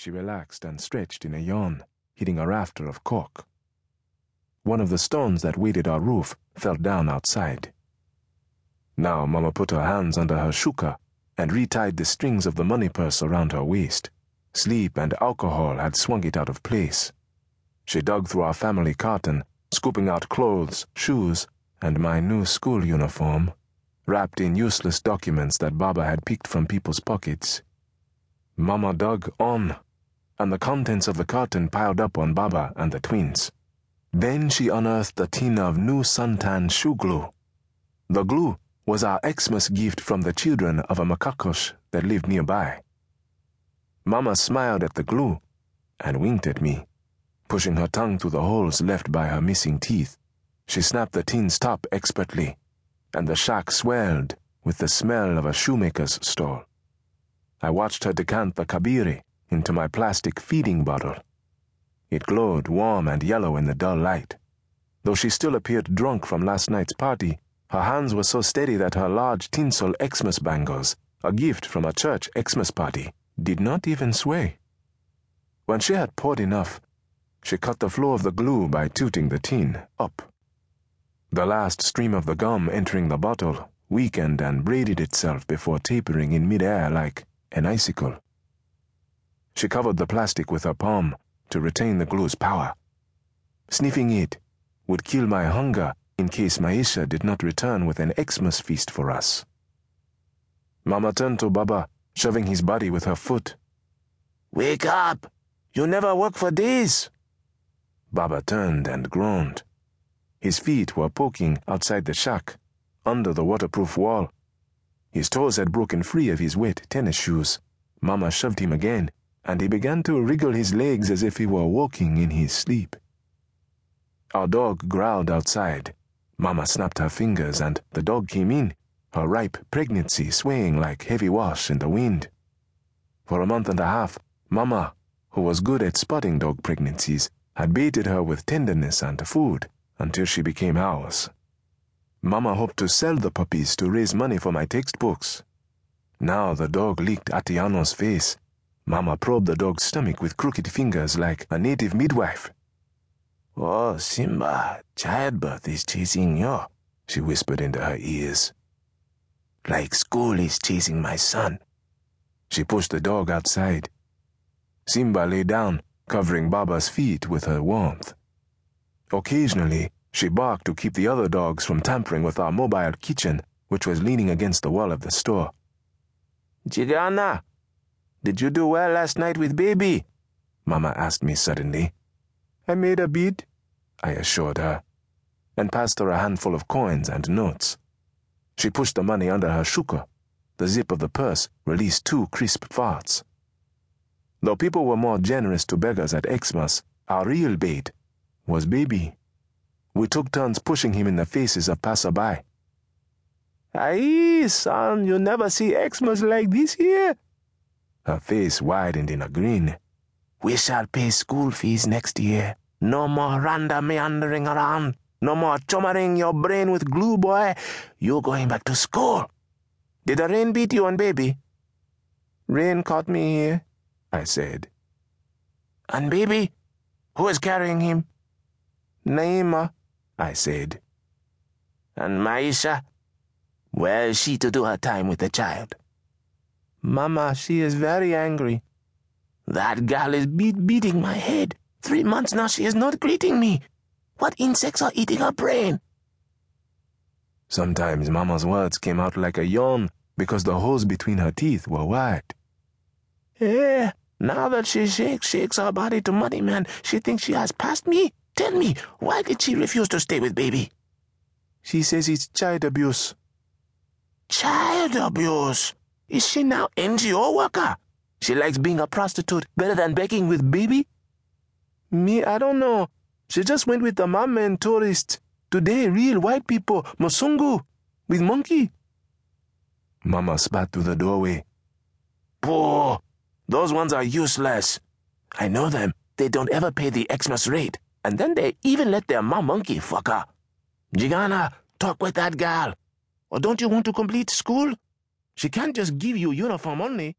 She relaxed and stretched in a yawn, hitting a rafter of cork. One of the stones that weighted our roof fell down outside. Now Mama put her hands under her shuka and retied the strings of the money purse around her waist. Sleep and alcohol had swung it out of place. She dug through our family carton, scooping out clothes, shoes, and my new school uniform, wrapped in useless documents that Baba had picked from people's pockets. Mama dug on, and the contents of the carton piled up on Baba and the twins. Then she unearthed a tin of new suntan shoe glue. The glue was our Xmas gift from the children of a Makakosh that lived nearby. Mama smiled at the glue and winked at me pushing her tongue through the holes left by her missing teeth. She snapped the tin's top expertly, and the shack swelled with the smell of a shoemaker's stall. I watched her decant the kabiri into my plastic feeding bottle. It glowed warm and yellow in the dull light. Though she still appeared drunk from last night's party, her hands were so steady that her large tinsel Xmas bangles, a gift from a church Xmas party, did not even sway. When she had poured enough, she cut the flow of the glue by tooting the tin up. The last stream of the gum entering the bottle weakened and braided itself before tapering in midair like an icicle. She covered the plastic with her palm to retain the glue's power. Sniffing it would kill my hunger in case Maisha did not return with an Xmas feast for us. Mama turned to Baba, shoving his body with her foot. Wake up! You never work for days. Baba turned and groaned. His feet were poking outside the shack, under the waterproof wall. His toes had broken free of his wet tennis shoes. Mama shoved him again, and he began to wriggle his legs as if he were walking in his sleep. Our dog growled outside. Mama snapped her fingers, and the dog came in, her ripe pregnancy swaying like heavy wash in the wind. For a month and a half, Mama, who was good at spotting dog pregnancies, had baited her with tenderness and food until she became ours. Mama hoped to sell the puppies to raise money for my textbooks. Now the dog licked Atiano's face. Mama probed the dog's stomach with crooked fingers like a native midwife. Oh, Simba, childbirth is chasing you, she whispered into her ears. Like school is chasing my son. She pushed the dog outside. Simba lay down covering Baba's feet with her warmth. Occasionally, she barked to keep the other dogs from tampering with our mobile kitchen, which was leaning against the wall of the store. Jigana, did you do well last night with baby? Mama asked me suddenly. I made a bid, I assured her, and passed her a handful of coins and notes. She pushed the money under her shuka. The zip of the purse released two crisp farts. Though people were more generous to beggars at Xmas, our real bait was Baby. We took turns pushing him in the faces of passerby. Aye, son, you never see Xmas like this here. Her face widened in a grin. We shall pay school fees next year. No more random meandering around. No more chummering your brain with glue, boy. You're going back to school. Did the rain beat you on baby? Rain caught me here. I said. And baby? Who is carrying him? Naima, I said. And Maisha? Where is she to do her time with the child? Mama, she is very angry. That girl is beat beating my head. Three months now she is not greeting me. What insects are eating her brain? Sometimes Mama's words came out like a yawn because the holes between her teeth were wide. Eh, now that she shakes, shakes her body to money man, she thinks she has passed me. Tell me, why did she refuse to stay with baby? She says it's child abuse. Child abuse? Is she now NGO worker? She likes being a prostitute better than begging with baby? Me, I don't know. She just went with the mom and tourists. Today, real white people, Mosungu, with monkey. Mama spat through the doorway. Poor. Those ones are useless. I know them. They don't ever pay the Xmas rate, and then they even let their mom monkey fuck her. Jigana, talk with that gal. Or don't you want to complete school? She can't just give you uniform only.